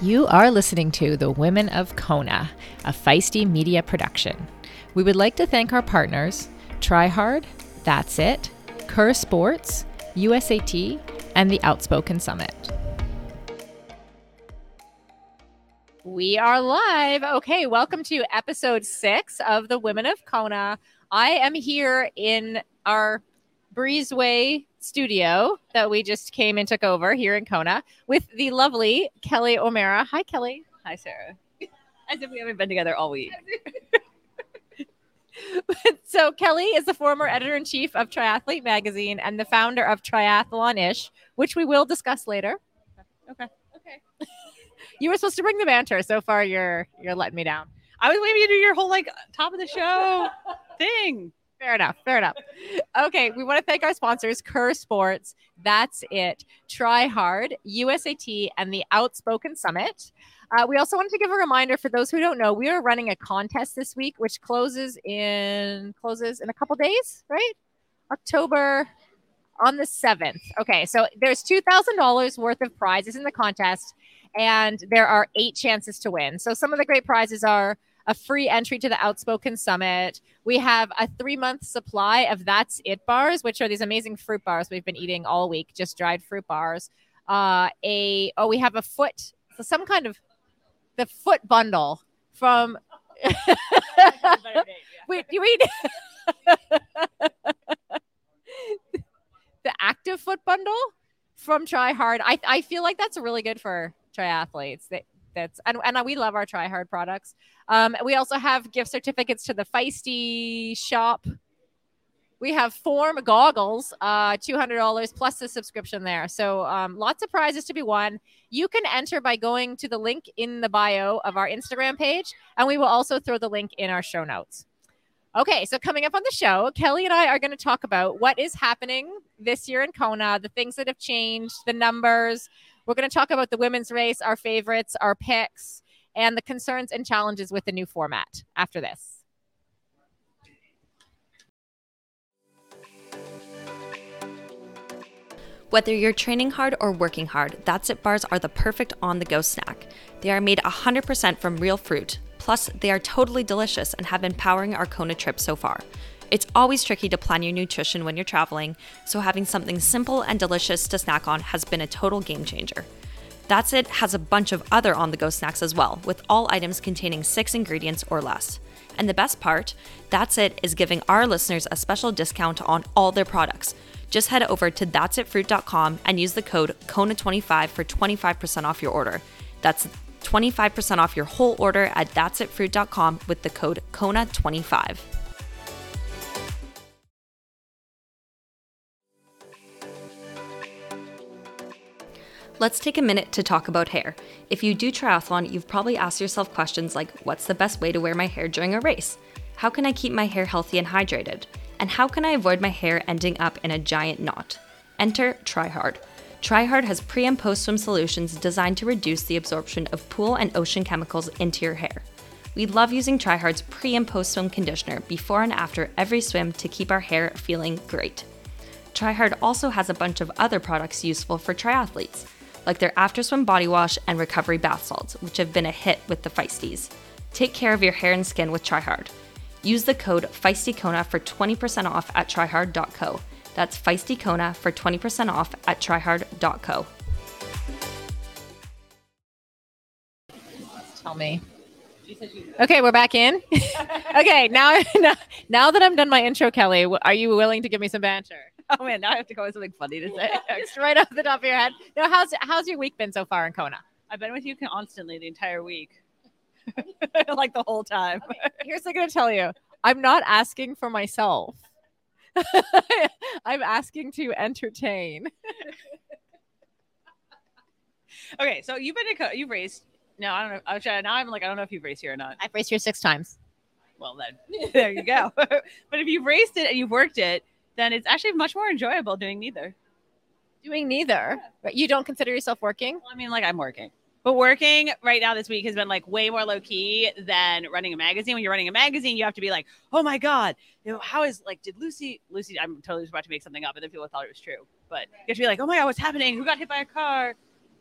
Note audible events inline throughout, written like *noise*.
You are listening to The Women of Kona, a feisty media production. We would like to thank our partners Try Hard, That's It, Coeur Sports, USAT, and the Outspoken Summit. We are live. Okay, welcome to episode six of The Women of Kona. I am here in our Breezeway studio that we just came and took over here in Kona with the lovely Kelly O'Mara. Hi, Kelly. Hi, Sarah. As if we haven't been together all week. *laughs* so Kelly is the former editor in chief of Triathlete Magazine and the founder of Triathlon Ish, which we will discuss later. Okay. Okay. *laughs* you were supposed to bring the banter. So far, you're you're letting me down. I was waiting to do your whole like top of the show *laughs* thing. Fair enough. Fair enough. Okay. We want to thank our sponsors, Coeur Sports, That's It, Try Hard, USAT, and the Outspoken Summit. Uh, we also wanted to give a reminder for those who don't know, we are running a contest this week, which closes in closes in a couple days, right? October on the 7th. Okay, so there's $2,000 worth of prizes in the contest, and there are eight chances to win. So some of the great prizes are a free entry to the Outspoken Summit. We have a three month supply of That's It bars, which are these amazing fruit bars we've been eating all week, just dried fruit bars. Uh, a oh, we have a foot, so some kind of the foot bundle from. *laughs* Wait, you read *laughs* the active foot bundle from Try Hard. I I feel like that's really good for triathletes. They, that's and, and we love our Try Hard products. Um, we also have gift certificates to the Feisty shop. We have Form goggles, uh, $200 plus the subscription there. So um, lots of prizes to be won. You can enter by going to the link in the bio of our Instagram page, and we will also throw the link in our show notes. Okay, so coming up on the show, Kelly and I are going to talk about what is happening this year in Kona, the things that have changed, the numbers. We're going to talk about the women's race, our favorites, our picks, and the concerns and challenges with the new format after this. Whether you're training hard or working hard, That's It bars are the perfect on the go snack. They are made 100% from real fruit. Plus, they are totally delicious and have been powering our Kona trip so far. It's always tricky to plan your nutrition when you're traveling, so having something simple and delicious to snack on has been a total game changer. That's It has a bunch of other on the go snacks as well, with all items containing six ingredients or less. And the best part, That's It is giving our listeners a special discount on all their products. Just head over to that'sitfruit.com and use the code KONA25 for 25% off your order. That's 25% off your whole order at that'sitfruit.com with the code KONA25. Let's take a minute to talk about hair. If you do triathlon, you've probably asked yourself questions like what's the best way to wear my hair during a race? How can I keep my hair healthy and hydrated? And how can I avoid my hair ending up in a giant knot? Enter TryHard. TryHard has pre and post swim solutions designed to reduce the absorption of pool and ocean chemicals into your hair. We love using TryHard's pre and post swim conditioner before and after every swim to keep our hair feeling great. TryHard also has a bunch of other products useful for triathletes, like their after swim body wash and recovery bath salts, which have been a hit with the feisties. Take care of your hair and skin with TryHard. Use the code FEISTYKONA for 20% off at tryhard.co. That's FEISTYKONA for 20% off at tryhard.co. Tell me. Okay, we're back in. *laughs* okay, now, *laughs* now now that I'm done my intro, Kelly, are you willing to give me some banter? *laughs* Oh man, now I have to up with something funny to say. *laughs* right off the top of your head. Now, how's how's your week been so far in Kona? I've been with you constantly the entire week. *laughs* like the whole time. Okay, here's what I'm gonna tell you. I'm not asking for myself. I'm asking to entertain. okay, so you've been to you've raced. No, I don't know. Actually, now I'm like I don't know if you've raced here or not. I've raced here six times. Well, then there you go. but if you've raced it and you've worked it, then it's actually much more enjoyable doing neither. Doing neither. But you don't consider yourself working? Well, I mean, like I'm working. But working right now this week has been like way more low key than running a magazine. When you're running a magazine, you have to be like, oh my God, you know, how is like, did Lucy, Lucy, I'm totally about to make something up, and then people thought it was true. But you have to be like, oh my God, what's happening? Who got hit by a car?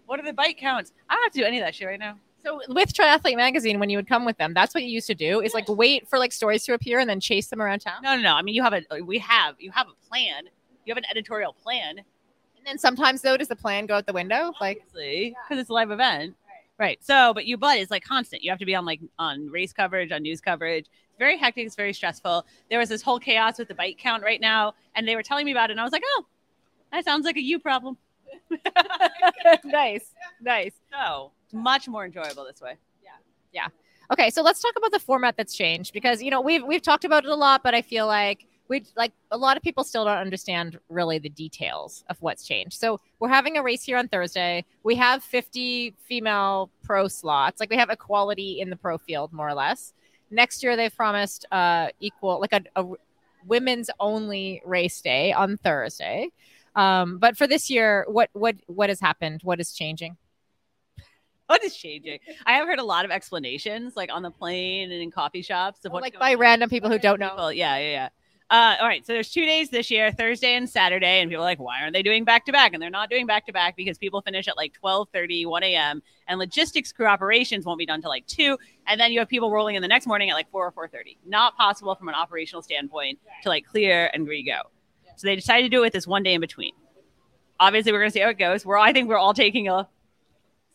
What are the bite counts? I don't have to do any of that shit right now. So with Triathlete Magazine, when you would come with them, that's what you used to do is like wait for like stories to appear and then chase them around town. No, no, no. I mean, you have a we have you have a plan. You have an editorial plan, And then sometimes though, does the plan go out the window? Like obviously, because it's a live event. Right. So, but you but it's like constant. You have to be on like on race coverage, on news coverage. It's very hectic. It's very stressful. There was this whole chaos with the bite count right now, and they were telling me about it, and I was like, oh, that sounds like a you problem. *laughs* *laughs* nice, nice. So much more enjoyable this way. Yeah. Yeah. Okay, so let's talk about the format that's changed because you know we've we've talked about it a lot, but I feel like we like a lot of people still don't understand really the details of what's changed. So we're having a race here on Thursday. We have 50 female pro slots, like we have equality in the pro field more or less. Next year they've promised uh equal like a, a women's only race day on Thursday. Um, but for this year, what what what has happened? What is changing? *laughs* What is changing? I have heard a lot of explanations, like on the plane and in coffee shops, of what's like by on. random people who don't know. People, yeah, yeah, yeah. Uh, all right, so there's two days this year, Thursday and Saturday, and people are like, why aren't they doing back to back? And they're not doing back to back because people finish at like 12:30, 1 a.m. and logistics crew operations won't be done till like two, and then you have people rolling in the next morning at like four or 4:30. Not possible from an operational standpoint to like clear and re-go. So they decided to do it with this one day in between. Obviously, we're gonna see how it goes. We're I think we're all taking a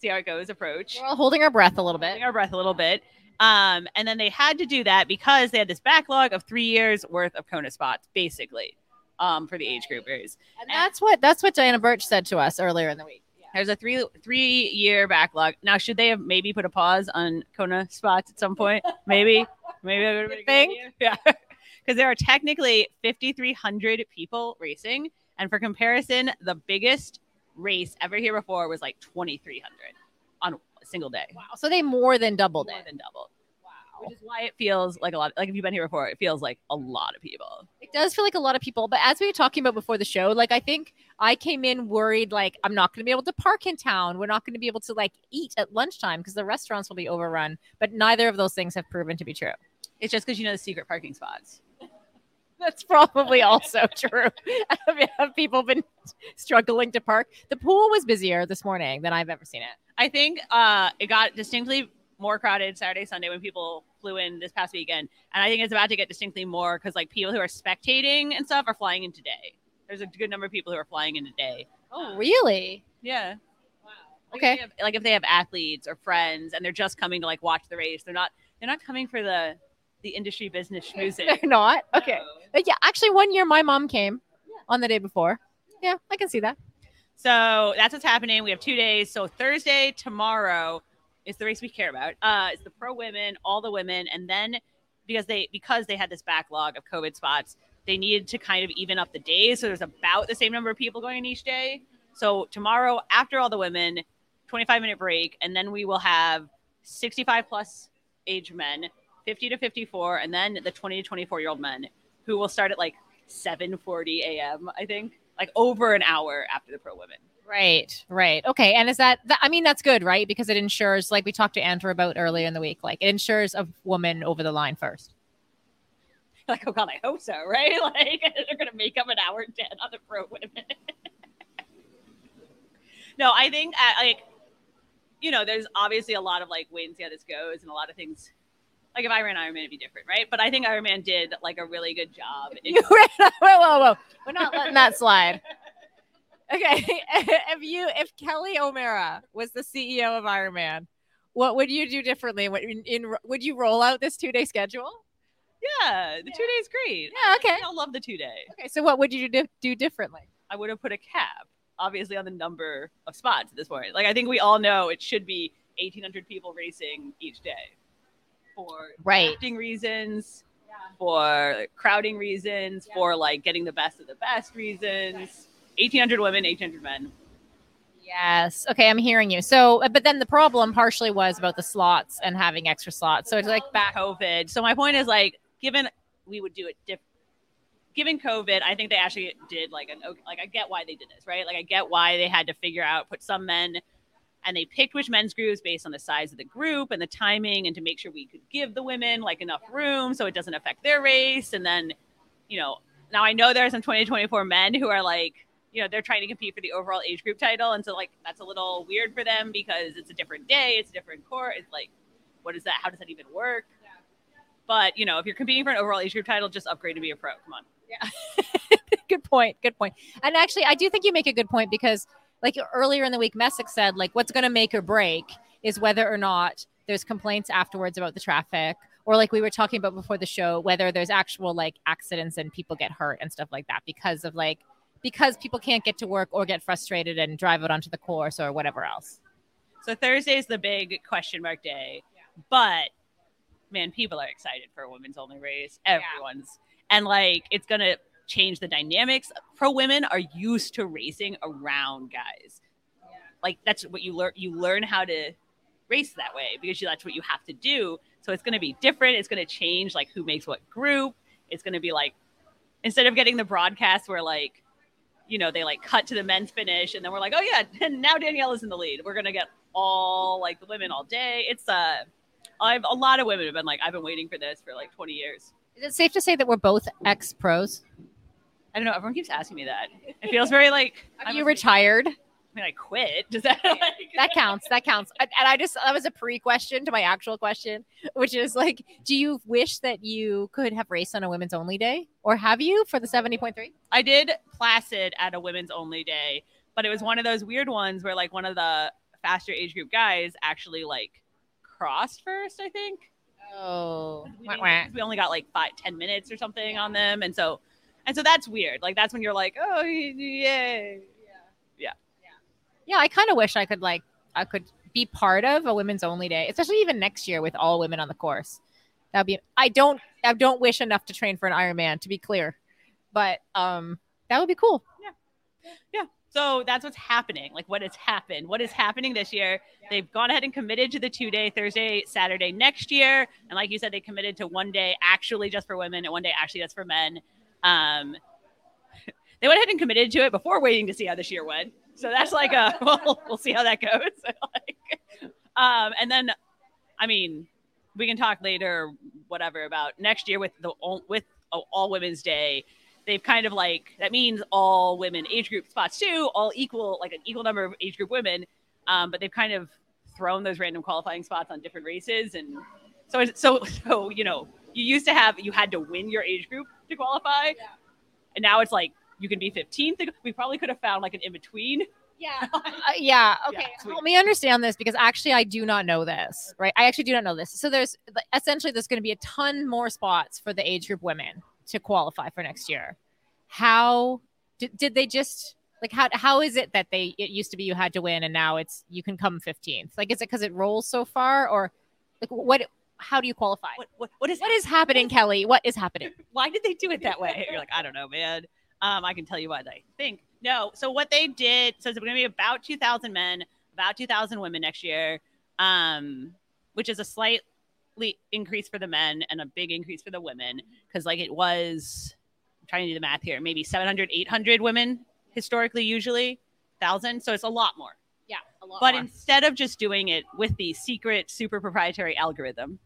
see how it goes approach We're all holding our breath a little bit. holding our breath a little bit. Um, and then they had to do that because they had this backlog of three years worth of Kona spots, basically, um, for the age groupers. And that's what that's what Diana Bertsch said to us earlier in the week. There's a three three year backlog. Now, should they have maybe put a pause on Kona spots at some point? *laughs* Maybe, maybe that would have been a good. Yeah, *laughs* because there are technically 5,300 people racing, and for comparison, the biggest race ever here before was like 2,300 on a single day. Wow. So they more than doubled More it. than doubled. Wow. which is why it feels like a lot. Like if you've been here before, it feels like a lot of people. It does feel like a lot of people, but as we were talking about before the show, like I think I came in worried like I'm not going to be able to park in town. We're not going to be able to like eat at lunchtime because the restaurants will be overrun. But neither of those things have proven to be true. It's just because you know the secret parking spots. That's probably also true. *laughs* have, have people been struggling to park? The pool was busier this morning than I've ever seen it. I think uh, it got distinctly more crowded Saturday, Sunday when people flew in this past weekend, and I think it's about to get distinctly more because like people who are spectating and stuff are flying in today. There's a good number of people who are flying in today. Oh, really? Yeah. Like Okay. If have, like if they have athletes or friends and they're just coming to like watch the race, they're not they're not coming for the the industry business *laughs* schmoozing. They're not. Okay. No. But yeah, actually, one year my mom came on the day before. Yeah, I can see that. So that's what's happening. We have two days. So Thursday, tomorrow is the race we care about. Uh, it's the pro women, all the women, and then because they because they had this backlog of COVID spots, they needed to kind of even up the days. So there's about the same number of people going in each day. So tomorrow, after all the women, 25 minute break, and then we will have 65 plus age men, 50 to 54, and then the 20 to 24 year old men who will start at like 7:40 a.m. I think, like over an hour after the pro women. Right, right. Okay. And is that, that, I mean, that's good, right? Because it ensures, like we talked to Andrew about earlier in the week, like it ensures a woman over the line first. *laughs* Like, oh god, I hope so, right? *laughs* Like *laughs* they're gonna make up an hour dead on the pro women. no, I think uh, like you know, there's obviously a lot of like wait and see how this goes, and a lot of things. Like if I ran Ironman, it'd be different, right? But I think Ironman did like a really good job. *laughs* in- You ran, *laughs* *laughs* whoa, whoa, whoa. We're not letting that slide. Okay. if you, if Kelly O'Mara was the CEO of Ironman, what would you do differently? What in, in would you roll out this two day schedule? yeah, the two days great. Yeah, okay. I love the two day. Okay. So what would you do, do differently? I would have put a cap, obviously, on the number of spots at this point. Like I think we all know it should be 1,800 people racing each day for Right. drafting reasons, for crowding reasons, for like getting the best of the best reasons. 1,800 women, 1,800 men. Yes. Okay, I'm hearing you. So, uh, but then the problem partially was about the slots and having extra slots. So it's like back. COVID. So my point is like, given we would do it different. Given COVID, I think they actually did like an like I get why they did this, right? Like I get why they had to figure out put some men and they picked which men's groups based on the size of the group and the timing and to make sure we could give the women like enough room so it doesn't affect their race and then you know now i know there are some 2024 men who are like you know they're trying to compete for the overall age group title, and so like that's a little weird for them because it's a different day, it's a different court. It's like, what is that? How does that even work? But you know, if you're competing for an overall age group title, just upgrade to be a pro. Come on. Yeah. *laughs* Good point. Good point. And actually, I do think you make a good point because, like earlier in the week, Messick said, like, what's going to make or break is whether or not there's complaints afterwards about the traffic, or like we were talking about before the show, whether there's actual like accidents and people get hurt and stuff like that because of like because people can't get to work or get frustrated and drive out onto the course or whatever else. So Thursday is the big question mark day, but man, people are excited for a women's only race. Everyone's and like it's gonna change the dynamics. Pro women are used to racing around guys. Like that's what you learn. You learn how to race that way because you, that's what you have to do. So it's going to be different. It's going to change like who makes what group. It's going to be like instead of getting the broadcast where like you know they like cut to the men's finish and then we're like oh yeah and *laughs* now Daniela is in the lead. We're going to get all like the women all day. It's uh I've a lot of women have been like I've been waiting for this for like 20 years. Is it safe to say that we're both ex pros? I don't know. Everyone keeps asking me that. It feels very like Are you retired? I mean, I quit. Does that *laughs* like, *laughs* that counts. That counts. And I just that was a pre question to my actual question, which is like, do you wish that you could have raced on a women's only day, or have you for the seventy point three? I did Placid at a women's only day, but it was one of those weird ones where like one of the faster age group guys actually like crossed first. I think Oh, we, didn't- we only got like five, ten minutes or something on them, and so and so that's weird. Like that's when you're like, oh yay. yeah, yeah. Yeah, yeah. I kind of wish I could like I could be part of a women's only day, especially even next year with all women on the course. That'd be. I don't. I don't wish enough to train for an Ironman, to be clear, but um, that would be cool. Yeah, yeah. So that's what's happening. Like what has happened. What is happening this year? They've gone ahead and committed to the two day, Thursday, Saturday next year. And like you said, they committed to one day actually just for women and one day actually just for men. Um, *laughs* they went ahead and committed to it before waiting to see how this year went. So that's like a *laughs* well, we'll see how that goes. *laughs* like, um, and then, I mean, we can talk later, whatever, about next year with the with oh, all women's day they've kind of like that means all women age group spots too, all equal, like an equal number of age group women. Um, but they've kind of thrown those random qualifying spots on different races, and so so so you know you used to have you had to win your age group to qualify, and now it's like you can be 15th. We probably could have found like an in between. Yeah. *laughs* Uh, *laughs* yeah. Okay. sweet. Help me understand this because actually I do not know this. Right. I actually do not know this. So there's essentially there's going to be a ton more spots for the age group women to qualify for next year. How did, did they just like how how is it that they it used to be you had to win and now it's you can come 15th? Like is it because it rolls so far or like what? How do you qualify? What what what is what is happening, Kelly? What is happening? *laughs* why did they do it that way? You're like, I don't know, man. Um, I can tell you what I think. No, so what they did, so it's going to be about 2,000 men, about 2,000 women next year, um, which is a slightly increase for the men and a big increase for the women because, like, it was, I'm trying to do the math here, maybe 700, 800 women historically, usually, 1,000. So it's a lot more. Yeah, a lot. But instead of just doing it with the secret, super proprietary algorithm,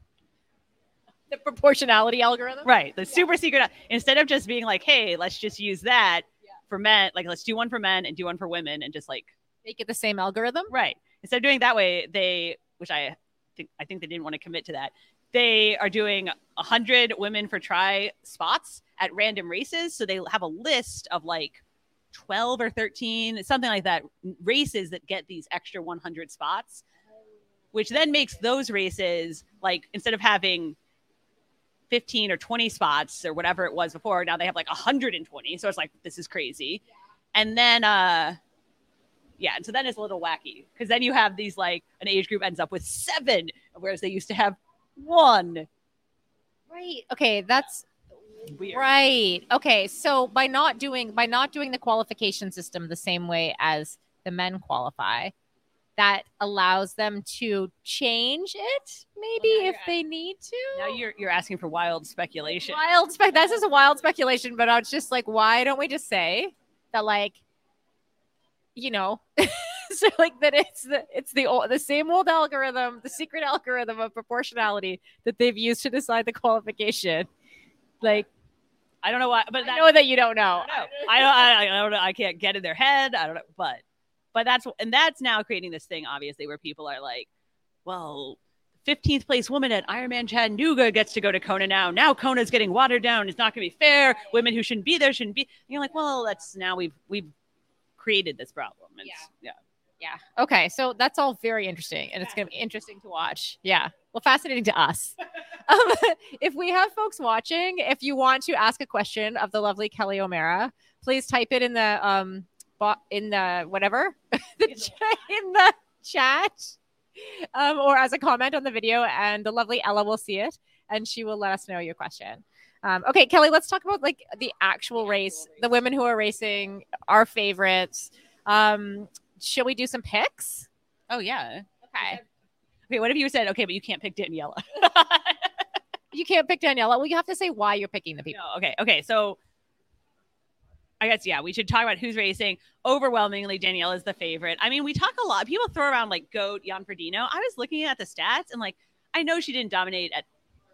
*laughs* the proportionality algorithm. Right. The super secret. Instead of just being like, hey, let's just use that for men, like let's do one for men and do one for women and just like Make it the same algorithm. right. Instead of doing it that way, they which I think I think they didn't want to commit to that. They are doing hundred women for try spots at random races. So they have a list of like 12 or 13, something like that, races that get these extra 100 spots, which then makes those races like instead of having 15 or 20 spots or whatever it was before, now they have like 120. So it's like, this is crazy. And then, uh, yeah, and so then it's a little wacky because then you have these like an age group ends up with seven, whereas they used to have one. Right. Okay, that's Weird. right. Okay, so by not doing by not doing the qualification system the same way as the men qualify, that allows them to change it maybe Well, if they need to. Now you're you're asking for wild speculation. wild spec. This is a wild speculation, but I was just like, why don't we just say that, like, you know, *laughs* so like that it's the it's the old, the same old algorithm, the secret algorithm of proportionality that they've used to decide the qualification. Like, I don't know why, but I that, know that you don't know. I don't know. I don't. I, I don't know. I can't get in their head. I don't know. But but that's and that's now creating this thing, obviously, where people are like, well. 15th place woman at Ironman Chattanooga gets to go to Kona now. Now Kona's getting watered down. It's not going to be fair. Women who shouldn't be there shouldn't be. And you're like, well, that's now we've we've created this problem. It's, yeah. Yeah. Okay. So that's all very interesting, and it's going to be interesting to watch. Yeah. Well, fascinating to us. *laughs* um, if we have folks watching, if you want to ask a question of the lovely Kelly O'Mara, please type it in the um bo- in the whatever *laughs* the ch- in the chat, um, or as a comment on the video, and the lovely Ella will see it, and she will let us know your question. Um, okay, Kelly, let's talk about like the actual race, the women who are racing, our favorites. Um, shall we do some picks? Oh yeah. Okay. Okay. What if you said okay, but you can't pick Daniela? *laughs* You can't pick Daniela. Well, you have to say why you're picking the people. No, okay, okay. So I guess yeah, we should talk about who's racing. Overwhelmingly, Daniela is the favorite. I mean, we talk a lot. People throw around like Goat, Jan Frodeno. I was looking at the stats and like I know she didn't dominate at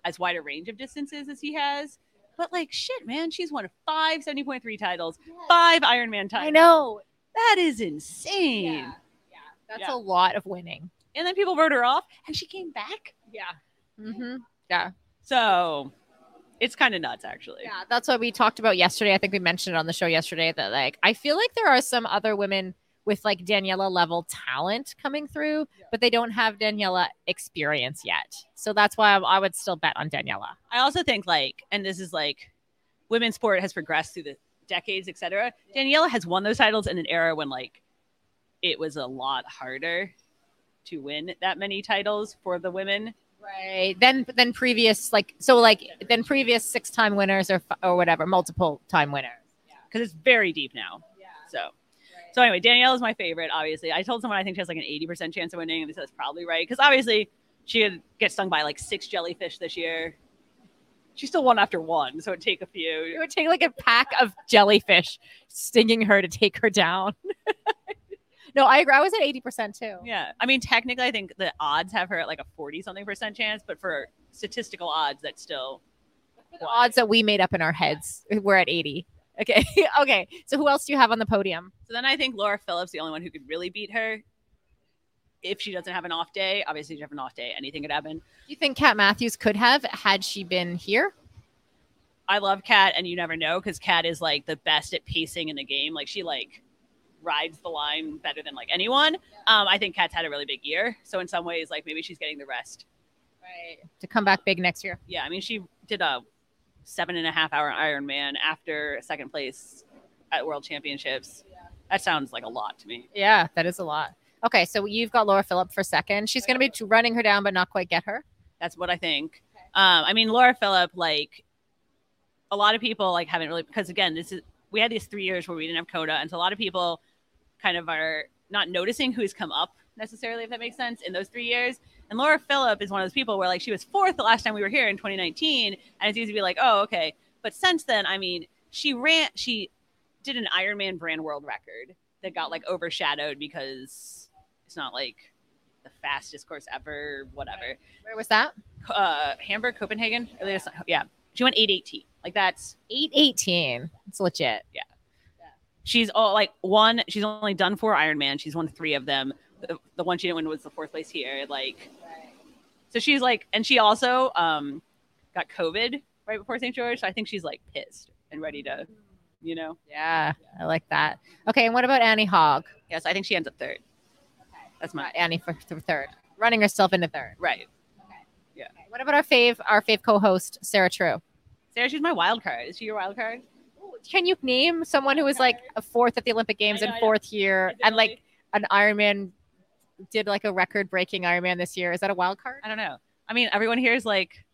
as wide a range of distances as he has, but like shit, man, she's won five 70.3 titles, five Ironman titles. I know. That is insane. Yeah. Yeah. That's Yeah. a lot of winning. And then people wrote her off and she came back. Yeah. Mm-hmm. Yeah. So it's kind of nuts actually. Yeah. That's what we talked about yesterday. I think we mentioned it on the show yesterday that like I feel like there are some other women with like Daniela level talent coming through, but they don't have Daniela experience yet. So that's why I, I would still bet on Daniela. I also think like, and this is like, women's sport has progressed through the decades, etc. Daniela has won those titles in an era when like it was a lot harder to win that many titles for the women. Right. Then then previous like so like then previous six time winners or or whatever multiple time winners. because it's very deep now. Yeah. So, so anyway, Daniela is my favorite. Obviously, I told someone I think she has like an eighty percent chance of winning, and they said that's probably right because obviously she would get stung by like six jellyfish this year. She still won after one, so it'd take a few. It would take like a pack of jellyfish stinging her to take her down. *laughs* no, I agree. I was at 80% too. Yeah, I mean, technically, I think the odds have her at like a forty something percent chance, but for statistical odds, that's still The odds that we made up in our heads, we're at 80. Okay. *laughs* okay. So who else do you have on the podium? So then I think Laura Phillips, the only one who could really beat her. If she doesn't have an off day, obviously, if you have an off day, anything could happen. Do you think Kat Matthews could have had she been here? I love Kat, and you never know because Kat is like the best at pacing in the game. Like she like rides the line better than like anyone. Um, I think Kat's had a really big year, so in some ways, like maybe she's getting the rest. Right. To come back big next year. Yeah, I mean, she did a seven and a half hour Ironman after second place at World Championships. That sounds like a lot to me. Yeah, that is a lot. Okay. So you've got Laura Philipp for second. She's going to be running her down, but not quite get her. That's what I think. Um, I mean, Laura Philipp, like a lot of people, like haven't really because again, this is we had these three years where we didn't have Kona, and so a lot of people kind of are not noticing who's come up necessarily, if that makes sense, in those three years. And Laura Philipp is one of those people where like she was fourth the last time we were here in 2019, and it's easy to be like, oh, okay. But since then, I mean, she ran, she did an Ironman brand world record that got like overshadowed because it's not like the fastest course ever, whatever Where was that? uh Hamburg, Copenhagen. This- Yeah, she went eight eighteen. Like that's 818. It's legit. She's all like one. She's only done four Ironman. She's won three of them. The, the one she didn't win was the fourth place here. Like, so she's like, and she also um got COVID right before St. George. So I think she's like pissed and ready to, you know. Yeah, I like that. Okay, and what about Annie Haug? Yes, I think she ends up third. That's my Uh, Annie for, for third, running herself into third. right. Okay, Yeah. What about our fave, our fave co-host Sarah True? Sarah, she's my wild card. Is she your wild card? Can you name someone who was like a fourth at the Olympic Games know, and fourth it and like an Ironman did like a record-breaking Ironman this year? Is that a wild card? I don't know. I mean, everyone here is like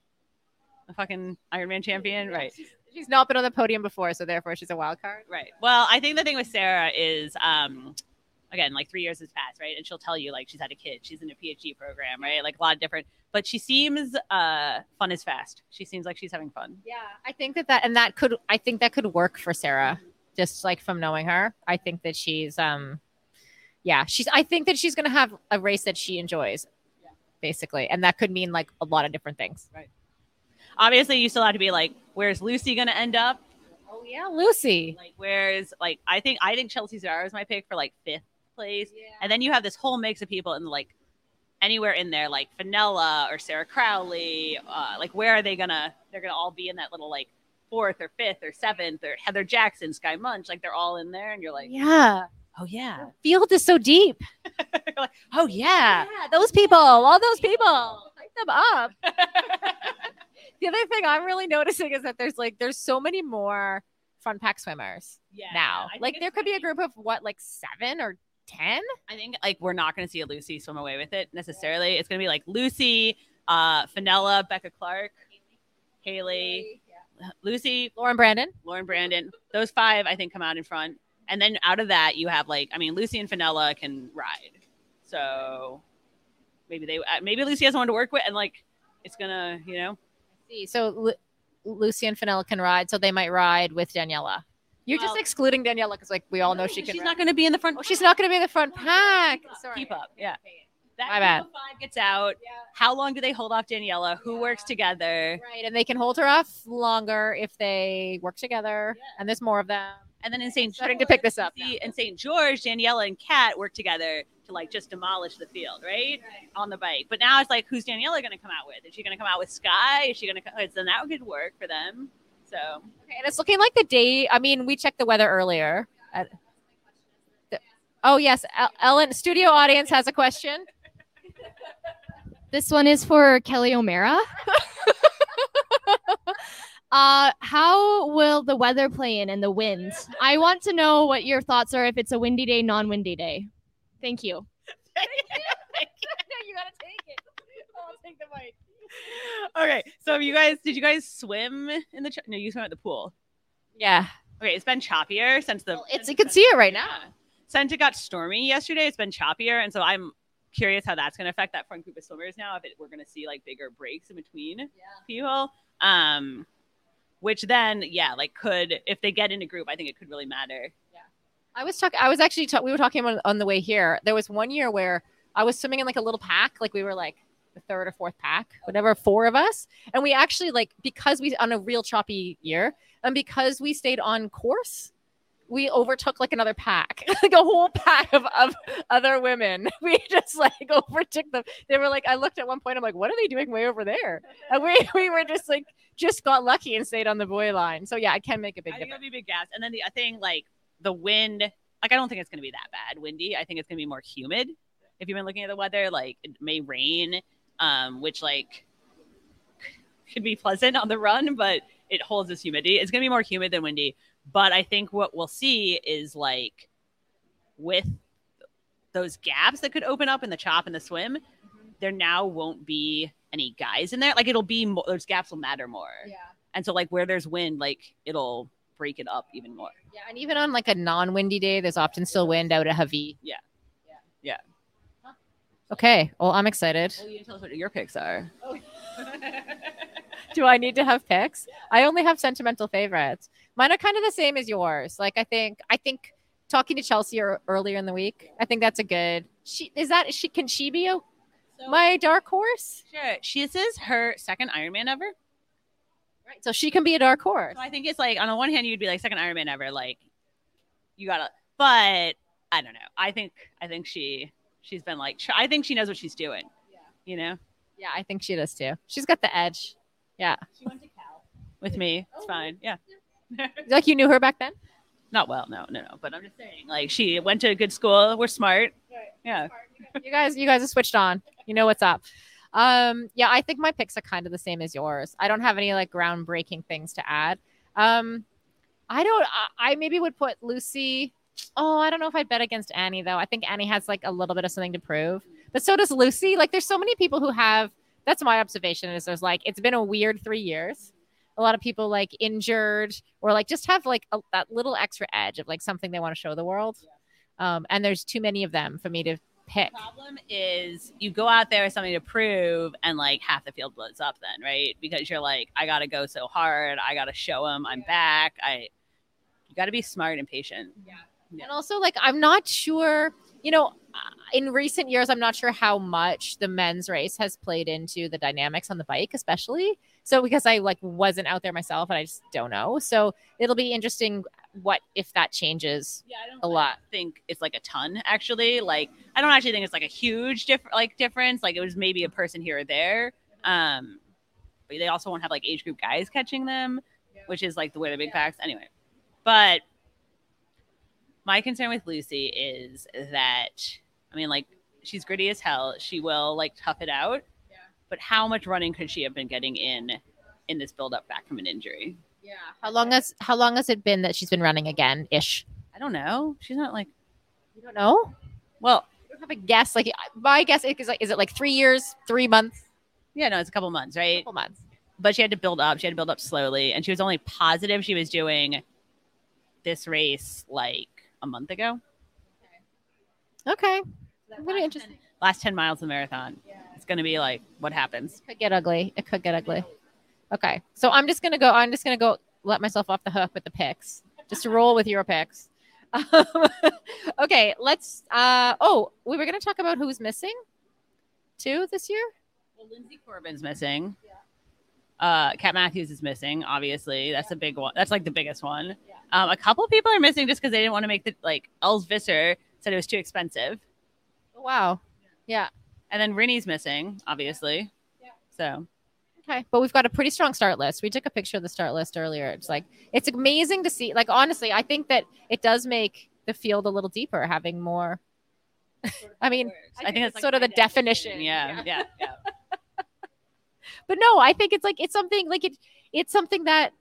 a fucking Ironman champion, right? She's not been on the podium before, so therefore she's a wild card. Right. Well, I think the thing with Sarah is, um, again, like three years has passed, right? And she'll tell you like she's had a kid, she's in a PhD program, right? Like a lot of different. But she seems uh, fun is fast. She seems like she's having fun. Yeah, I think that that and that could I think that could work for Sarah. Just like from knowing her, I think that she's um, yeah, she's. I think that she's gonna have a race that she enjoys, basically, and that could mean like a lot of different things. Right. Obviously, you still have to be like, where's Lucy going to end up? Oh yeah, Lucy. Like where's like I think I think Chelsea Sodaro is my pick for like fifth place. And then you have this whole mix of people and like anywhere in there, like Fenella or Sarah Crowley. Uh, like where are they gonna? They're gonna all be in that little like fourth or fifth or seventh or Heather Jackson, Skye Moench. Like they're all in there, and you're like, Yeah. oh yeah, Field is so deep. *laughs* Like, oh yeah. those people, all those people, hype them up. *laughs* the other thing I'm really noticing is that there's like there's so many more front pack swimmers yeah. now. Like there could be a group of what, like seven or ten? I think like we're not going to see a Lucy swim away with it necessarily. It's going to be like Lucy, uh, Fenella, Becca Clarke, Haley, Lucy, Lauren Brandon. Lauren Brandon. Those five, I think, come out in front. And then out of that, you have like, I mean, Lucy and Fenella can ride. So maybe they, uh, maybe Lucy has someone to work with, and like, it's gonna, you know, See, so Lu- Lucy and Fenella can ride, so they might ride with Daniela. You're just excluding Daniela because, like, we all know she can. She's not going to be in the front. Oh, she's not going to be in the front pack. Sorry. Keep up, yeah. That My bad. five gets out. Yeah. How long do they hold off Daniela? Who works together? Right, and they can hold her off longer if they work together, Yeah. and there's more of them. And then in St. Starting to pick this up. See, in St. George, Daniela and Kat work together to like just demolish the field, right? right? On the bike. But now it's like, who's Daniela going to come out with? Is she going to come out with Skye? Is she going to? Oh, then that could work for them. So Okay, and it's looking like the day. I mean, we checked the weather earlier. At- the- oh yes, Ellen. Studio audience has a question. *laughs* This one is for Kelly O'Mara. *laughs* uh, how will the weather play in and the winds? I want to know what your thoughts are if it's a windy day, non-windy day. Thank you. *laughs* you gotta take it. I'll take the mic. Okay. So you guys, did you guys swim in the? Ch- no, you swim at the pool. Yeah, Okay, it's been choppier since the. Well, it's you can see it right now. Yeah. Since it got stormy yesterday, it's been choppier, and so I'm curious how that's going to affect that front group of swimmers now. If it, we're going to see like bigger breaks in between people, um, which then yeah, like could if they get in a group, I think it could really matter. Yeah, I was talking. I was actually. Ta- we were talking on, on the way here. There was one year where I was swimming in like a little pack. Like we were like the third or fourth pack, whatever, four of us, and we actually like because we on a real choppy year, and because we stayed on course, we overtook like another pack, *laughs* like a whole pack of, of other women. *laughs* We just like overtook them. They were like, I looked at one point. I'm like, what are they doing way over there? And we we were just like just got lucky and stayed on the buoy line. So yeah, I can make a big I think difference. be big gas, and then the other thing like the wind. Like I don't think it's going to be that bad windy. I think it's going to be more humid. If you've been looking at the weather, like it may rain, um, which like could be pleasant on the run, but it holds this humidity. It's going to be more humid than windy. But I think what we'll see is like with those gaps that could open up in the chop and the swim, there now won't be any guys in there. Like it'll be more, those gaps will matter more. Yeah. And so like where there's wind, like it'll break it up even more. Yeah, and even on like a non-windy day, there's often still wind out of at Yeah. Yeah. Yeah. Okay, well, I'm excited. Well, you didn't tell us what your picks are. *laughs* Do I need to have picks? I only have sentimental favorites. Mine are kind of the same as yours. Like I think, I think talking to Chelsea earlier in the week, I think that's a good. She is that she can she be a, my dark horse? Sure. She this is her second Iron Man ever. Right. So she can be a dark horse. So I think it's like on the one hand you'd be like second Iron Man ever, like you gotta but I don't know. I think I think she she's been like I think she knows what she's doing. Yeah. You know? Yeah, I think she does too. She's got the edge. Yeah, She went to Cal with me. It's fine. Yeah. *laughs* like you knew her back then. Not well, no, no, no. But I'm just saying, like she went to a good school. We're smart. Right. Yeah. *laughs* you guys you guys are switched on you know what's up um yeah i think my picks are kind of the same as yours i don't have any like groundbreaking things to add um i don't I, I maybe would put lucy oh i don't know if i'd bet against annie though. I think annie has like a little bit of something to prove. But so does lucy. Like there's so many people who have that's my observation is there's like it's been a weird three years. A lot of people like injured or like just have like a, that little extra edge of like something they want to show the world. Um and there's too many of them for me to pick. The problem is you go out there with something to prove and like half the field blows up then right? Because you're like i gotta go so hard. I gotta show them i'm back. I you gotta be smart and patient. Yeah. And also, like, I'm not sure, you know, uh, in recent years, I'm not sure how much the men's race has played into the dynamics on the bike, especially. So because I like wasn't out there myself and I just don't know. So it'll be interesting what if that changes Yeah, I don't a lot. I think it's like a ton actually. Like I don't actually think it's like a huge different like difference. Like it was maybe a person here or there. Um, but they also won't have like age group guys catching them, which is like the way the big facts anyway. But my concern with Lucy is that I mean like she's gritty as hell. She will like tough it out. Yeah. But how much running could she have been getting in in this build up back from an injury? Yeah. How long has how long has it been that she's been running again ish? I don't know. She's not like You don't know? well, You don't have a guess. Like my guess is like is it like three years, three months, yeah, no, it's a couple months, right? couple months? but she had to build up. She had to build up slowly, and she was only positive she was doing this race like a month ago. Okay. That Really last interesting. 10 last ten miles of the marathon. It's going to be like what happens. It could get ugly. It could get ugly. Okay. So I'm just gonna go. I'm just gonna go let myself off the hook with the picks. Just to roll with your picks. *laughs* Um, *laughs* okay. Let's. Uh. Oh, we were gonna talk about who's missing. Too this year. Well, Lindsay Corbin's missing. Uh, Kat Matthews is missing. Obviously, that's a big one. That's like the biggest one. Um, a couple people are missing just because they didn't want to make the like. Els Visser said it was too expensive, Oh, wow. Yeah. and then Rinny's missing. Obviously. Yeah. So Okay. But we've got a pretty strong start list. We took a picture of the start list earlier. It's like it's amazing to see. Like honestly, I think that it does make the field a little deeper having more. *laughs* I mean, I think that's sort of the definition. Yeah, yeah, yeah. *laughs* but no i think it's like it's something like it it's something that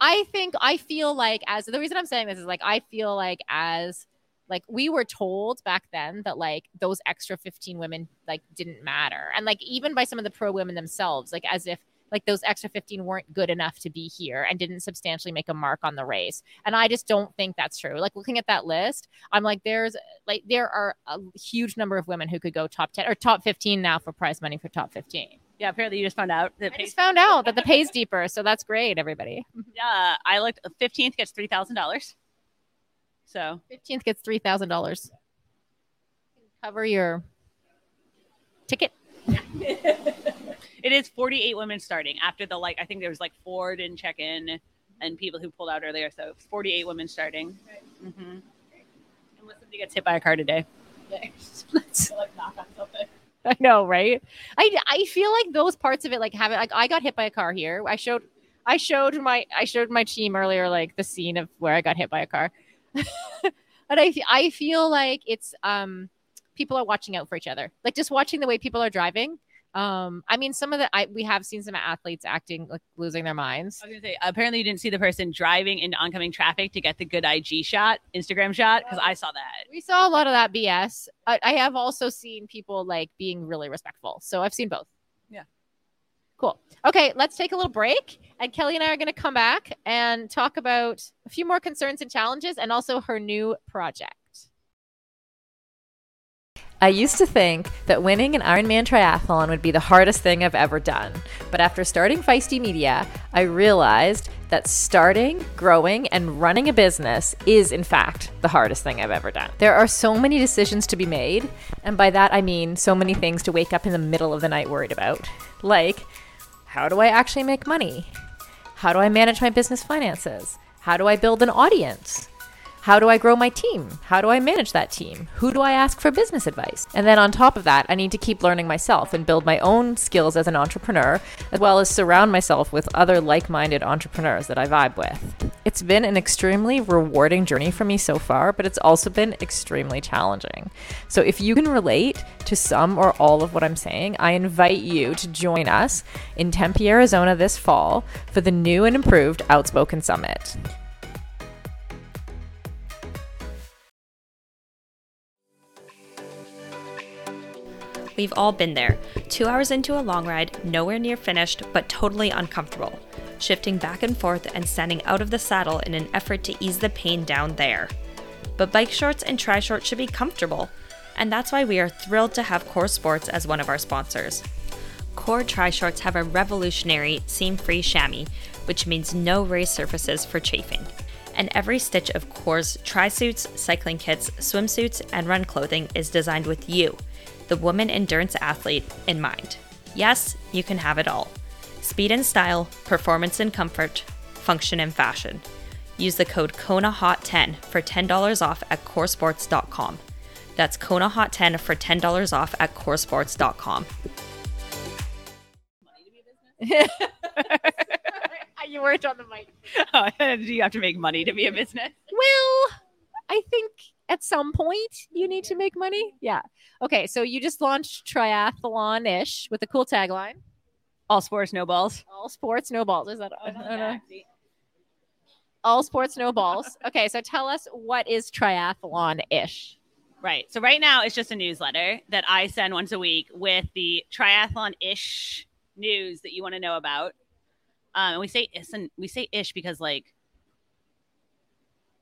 i think i feel like as the reason i'm saying this is like i feel like as like we were told back then that like those extra 15 women like didn't matter. And like even by some of the pro women themselves like as if like those extra 15 weren't good enough to be here and didn't substantially make a mark on the race. And i just don't think that's true. Like looking at that list i'm like there's like there are a huge number of women who could go top 10 or top 15 now for prize money for top 15 Yeah, apparently you just found out that I just found out that the pay's deeper, so that's great, everybody. Yeah, I looked. Fifteenth gets three thousand dollars. So Fifteenth gets three thousand dollars. Cover your ticket. *laughs* it is forty-eight women starting after the like. I think there was like four didn't check in, and people who pulled out earlier. So forty-eight women starting. Mm-hmm. Unless somebody gets hit by a car today. *laughs* Let's like knock on something. *laughs* I know, right? I I feel like those parts of it, like have. Like I got hit by a car here. I showed I showed my I showed my team earlier, like the scene of where I got hit by a car. *laughs* but I I feel like it's um people are watching out for each other. Like just watching the way people are driving. Um, I mean, some of the I we have seen some athletes acting like losing their minds. I was gonna say. Apparently, you didn't see the person driving into oncoming traffic to get the good IG shot, Instagram shot, because I saw that. We saw a lot of that BS. I, I have also seen people like being really respectful. So I've seen both. Yeah. Cool. Okay, let's take a little break. And Kelly and I are going to come back and talk about a few more concerns and challenges and also her new project. I used to think that winning an Ironman triathlon would be the hardest thing I've ever done. But after starting Feisty Media, I realized that starting, growing, and running a business is, in fact, the hardest thing I've ever done. There are so many decisions to be made, and by that I mean so many things to wake up in the middle of the night worried about. Like, how do I actually make money? How do I manage my business finances? How do I build an audience? How do I grow my team? How do I manage that team? Who do I ask for business advice? And then on top of that, I need to keep learning myself and build my own skills as an entrepreneur, as well as surround myself with other like minded entrepreneurs that I vibe with. It's been an extremely rewarding journey for me so far, but it's also been extremely challenging. So if you can relate to some or all of what I'm saying, I invite you to join us in Tempe, Arizona this fall for the new and improved Outspoken Summit. We've all been there. Two hours into a long ride, nowhere near finished, but totally uncomfortable. Shifting back and forth and standing out of the saddle in an effort to ease the pain down there. But bike shorts and tri shorts should be comfortable, and that's why we are thrilled to have Coeur Sports as one of our sponsors. Coeur tri shorts have a revolutionary seam free chamois, which means no raised surfaces for chafing. And every stitch of Coeur's tri suits, cycling kits, swimsuits, and run clothing is designed with you, the woman endurance athlete, in mind. Yes, you can have it all. speed and style, performance and comfort, function and fashion. Use the code KONAHOT10 for $10 off at coeursports.com. That's KONAHOT10 for $10 off at coeursports.com. *laughs* you weren't on the mic. Do oh, *laughs* you have to make money to be a business? Well, I think at some point you need to make money. Yeah. Okay. So you just launched triathlon ish with a cool tagline All sports, no balls. all sports, no balls. Is that I don't know. all sports, no balls? Okay. So tell us what is triathlon ish? Right. So right now it's just a newsletter that I send once a week with the triathlon ish news that you want to know about. Um, and we say ish, and we say ish because like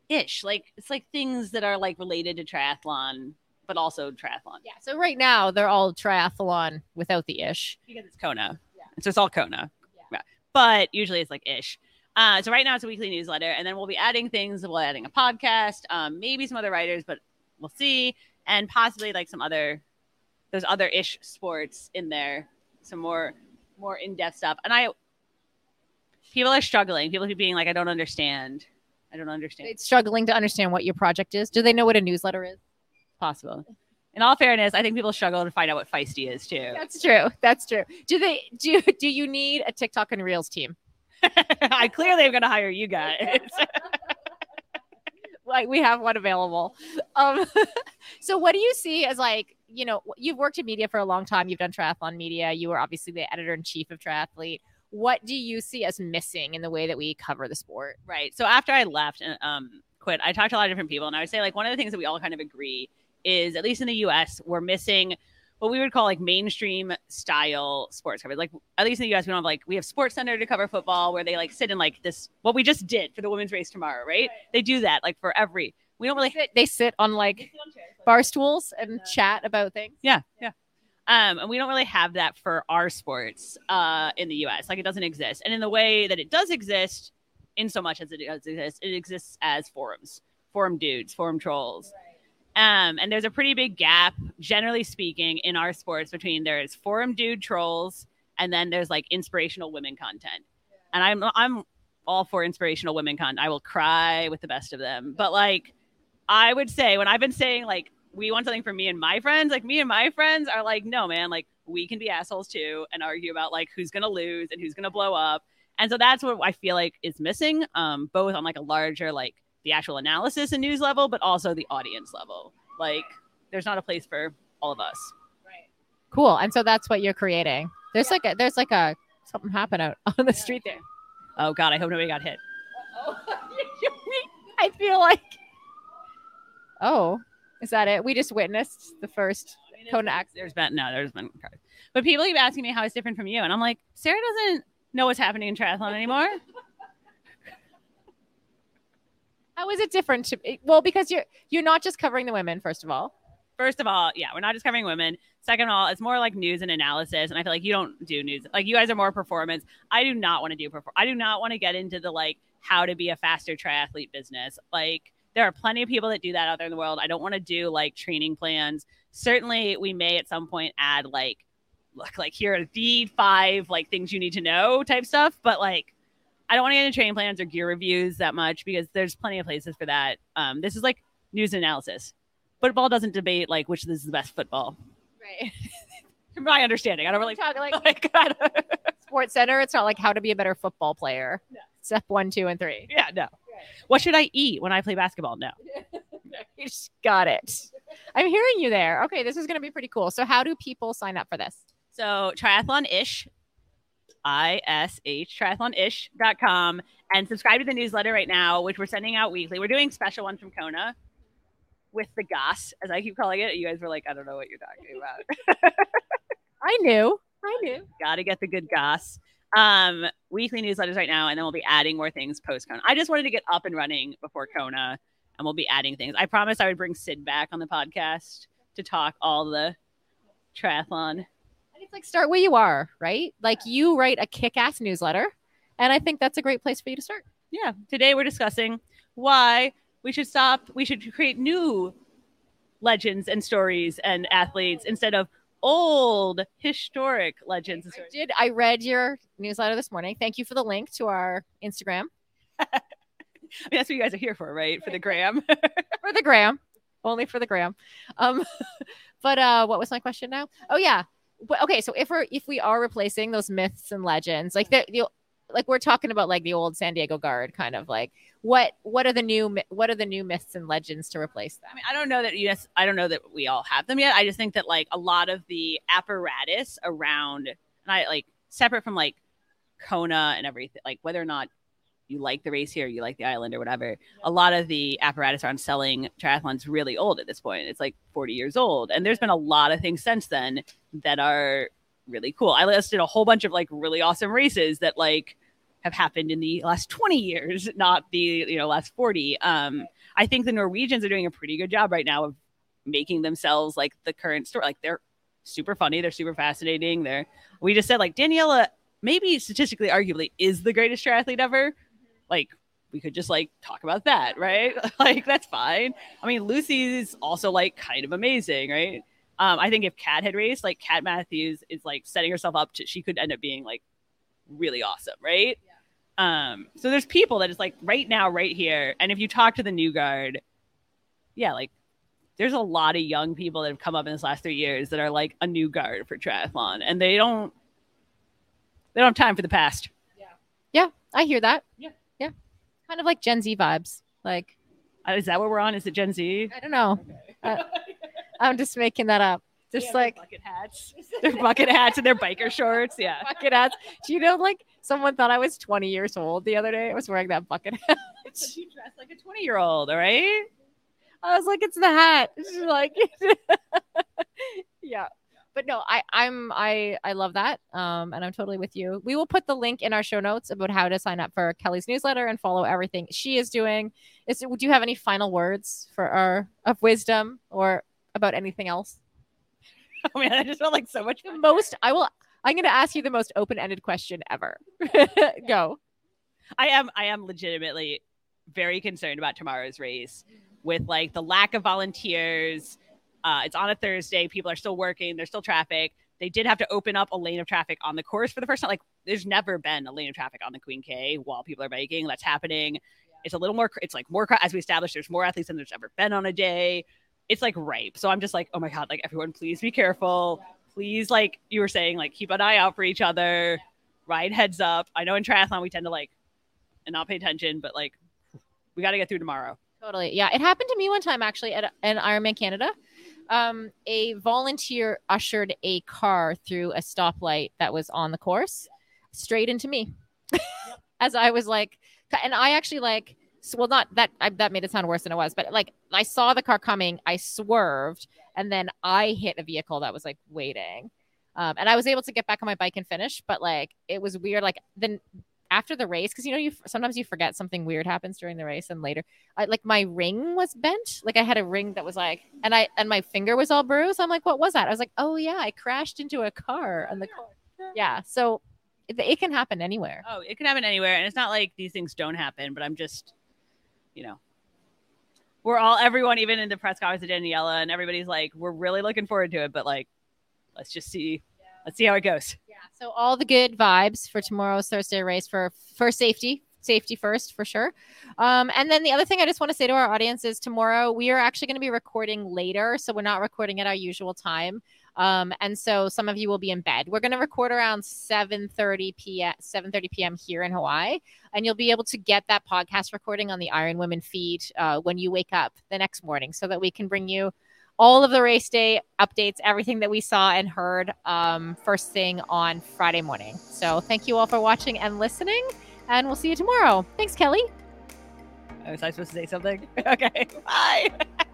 ish, like it's like things that are like related to triathlon, but also triathlon. Yeah. So right now they're all triathlon without the ish. because it's Kona. Yeah. So it's all Kona. Yeah. But usually it's like ish. Uh, so right now it's a weekly newsletter, and then we'll be adding things. We'll be adding a podcast, um, maybe some other writers, but we'll see, and possibly like some other those other ish sports in there, some more more in depth stuff. And I people are struggling. People keep being like, I don't understand. I don't understand. It's struggling to understand what your project is. Do they know what a newsletter is? possible. In all fairness, I think people struggle to find out what feisty is too. That's true. That's true. Do they do do you need a TikTok and Reels team? *laughs* I clearly am going to hire you guys. *laughs* like we have one available. Um, *laughs* so what do you see as like, you know, you've worked in media for a long time. You've done triathlon media. You were obviously the editor in chief of Triathlete. What do you see as missing in the way that we cover the sport? Right. So after I left and um, quit, I talked to a lot of different people, and I would say like one of the things that we all kind of agree is, at least in the U.S., we're missing what we would call like mainstream style sports coverage. Like at least in the U.S., we don't have like we have Sports Center to cover football, where they like sit in like this what we just did for the women's race tomorrow, right? They do that like for every. We don't really. Sit- They sit on like bar stools and chat about things. Yeah, yeah. Um, and we don't really have that for our sports uh, in the U.S. Like it doesn't exist, and in the way that it does exist, in so much as it does exist, it exists as forums, forum dudes, forum trolls. Um, and there's a pretty big gap, generally speaking, in our sports between there's forum dude trolls and then there's like inspirational women content. And I'm I'm all for inspirational women content. I will cry with the best of them. But like I would say when I've been saying like we want something from me and my friends, like me and my friends are like, no, man, like we can be assholes too and argue about like who's gonna lose and who's gonna blow up. And so that's what I feel like is missing, um, both on like a larger like the actual analysis and news level, but also the audience level. Like there's not a place for all of us. Right. Cool. And so that's what you're creating. There's like a there's like a something happened out on the street there. Oh God, I hope nobody got hit. *laughs* I feel like. Oh, is that it? We just witnessed the first Kona accident. There's been no, there's been cars. But people keep asking me how it's different from you, and I'm like, Sarah doesn't know what's happening in triathlon anymore. *laughs* How is it different? To, eh, well, because you're you're not just covering the women, first of all. First of all, yeah, we're not just covering women. Second of all, it's more like news and analysis, and I feel like you don't do news. Like you guys are more performance. I do not want to do perform. I do not want to get into the like how to be a faster triathlete business. Like there are plenty of people that do that out there in the world. I don't want to do like training plans. Certainly, we may at some point add like, look, like here are the five like things you need to know type stuff. But like, I don't want to get into training plans or gear reviews that much because there's plenty of places for that. Um, this is like news analysis. Football doesn't debate like which is the best football. Right. *laughs* From my understanding, I don't really Talk like *laughs* like. Sports Center. It's not like how to be a better football player. Step one, two, and three. yeah, no. What should I eat when I play basketball? No. *laughs* You just got it. I'm hearing you there. Okay, this is going to be pretty cool. So, how do people sign up for this? So triathlon ish, I S H, triathlonish.com, and subscribe to the newsletter right now, which we're sending out weekly. We're doing special ones from Kona with the goss, as I keep calling it. You guys were like, I don't know what you're talking about. *laughs* I knew. I knew. Got to get the good goss. Um, weekly newsletters right now, and then we'll be adding more things post Kona. I just wanted to get up and running before Kona, and we'll be adding things. I promised I would bring Sid back on the podcast to talk all the triathlon. And it's like start where you are, right? Like you write a kick-ass newsletter, and I think that's a great place for you to start. Yeah. Today we're discussing why we should stop, we should create new legends and stories and athletes instead of old historic legends. I did. I read your newsletter this morning. Thank you for the link to our Instagram I *laughs* mean, that's what you guys are here for, right? For the gram. *laughs* for the gram, only for the gram. Um, *laughs* but uh, what was my question now? Oh yeah. Okay, so if we're if we are replacing those myths and legends, like the, the like we're talking about like the old San Diego Guard, kind of like what what are the new what are the new myths and legends to replace them? I mean, I don't know that nec- I don't know that we all have them yet. I just think that like a lot of the apparatus around, and I like separate from like Kona and everything, like whether or not you like the race here, you like the island or whatever. A lot of the apparatus around selling triathlons really old at this point. It's like 40 years old, and there's been a lot of things since then that are really cool. I listed a whole bunch of like really awesome races that like have happened in the last 20 years, not the you know last 40. Um, I think the Norwegians are doing a pretty good job right now of making themselves like the current story. Like they're super funny, they're super fascinating. They're we just said like Daniela maybe statistically arguably is the greatest triathlete ever. Like we could just like talk about that, right? *laughs* like that's fine. I mean, Lucy's also like kind of amazing, right? Um, I think if Kat had raced, like Kat Matthews is like setting herself up to she could end up being like really awesome, right? Um, so there's people that is like right now, right here. And if you talk to the new guard, yeah, like there's a lot of young people that have come up in this last three years that are like a new guard for triathlon, and they don't they don't have time for the past. Yeah, Yeah, I hear that. Yeah. yeah, kind of like Gen Z vibes. Like Uh, Is that what we're on? Is it Gen Z? I don't know. Uh, I'm just making that up. Just Yeah, like bucket hats, *laughs* their bucket hats and their biker shorts. Yeah, bucket hats. Do you know, like someone thought I was 20 years old the other day? I was wearing that bucket hat. she dressed like a twenty year old. All right. I was like, it's the hat. She's like, *laughs* yeah. But no, I, I'm I I love that. Um, and I'm totally with you. We will put the link in our show notes about how to sign up for Kelly's newsletter and follow everything she is doing. Is do you have any final words for our of wisdom or about anything else? *laughs* Oh man, I just felt like so much The most I will I'm gonna ask you the most open-ended question ever. *laughs* Go. I am I am legitimately very concerned about tomorrow's race with like the lack of volunteers. Uh, it's on a Thursday. People are still working. There's still traffic. They did have to open up a lane of traffic on the course for the first time. Like there's never been a lane of traffic on the Queen K while people are biking. That's happening. It's a little more. It's like more as we established. There's more athletes than there's ever been on a day. It's like ripe. So I'm just like, oh my god, like everyone, please be careful. Please, like you were saying, like keep an eye out for each other. Ride heads up. I know in triathlon we tend to like and not pay attention, but like we got to get through tomorrow. Totally. Yeah. It happened to me one time actually at an Ironman Canada. Um, a volunteer ushered a car through a stoplight that was on the course straight into me *laughs* as I was like, and I actually like, well, not that I, that made it sound worse than it was, but like I saw the car coming, I swerved, and then I hit a vehicle that was like waiting. Um, and I was able to get back on my bike and finish, but like it was weird. Like then after the race, because you know, you sometimes you forget something weird happens during the race, and later, I, like my ring was bent. Like I had a ring that was like, and I and my finger was all bruised. I'm like, what was that? I was like, oh yeah, I crashed into a car on the car. Yeah, so it, it can happen anywhere. Oh, it can happen anywhere, and it's not like these things don't happen. But I'm just, you know, we're all everyone, even in the press conference with Daniela, and everybody's like, we're really looking forward to it. But like, let's just see, let's see how it goes. Yeah. So all the good vibes for tomorrow's Thursday race for for safety. Safety first for sure. Um, and then the other thing I just want to say to our audience is tomorrow we are actually going to be recording later. So we're not recording at our usual time. Um, and so some of you will be in bed. We're going to record around 7:30 p.m. 7:30 p.m. here in Hawaii, and you'll be able to get that podcast recording on the Iron Women feed uh, when you wake up the next morning, so that we can bring you all of the race day updates, everything that we saw and heard um, first thing on Friday morning. So thank you all for watching and listening, and we'll see you tomorrow. Thanks, Kelly. Was I supposed to say something? *laughs* okay, bye. *laughs*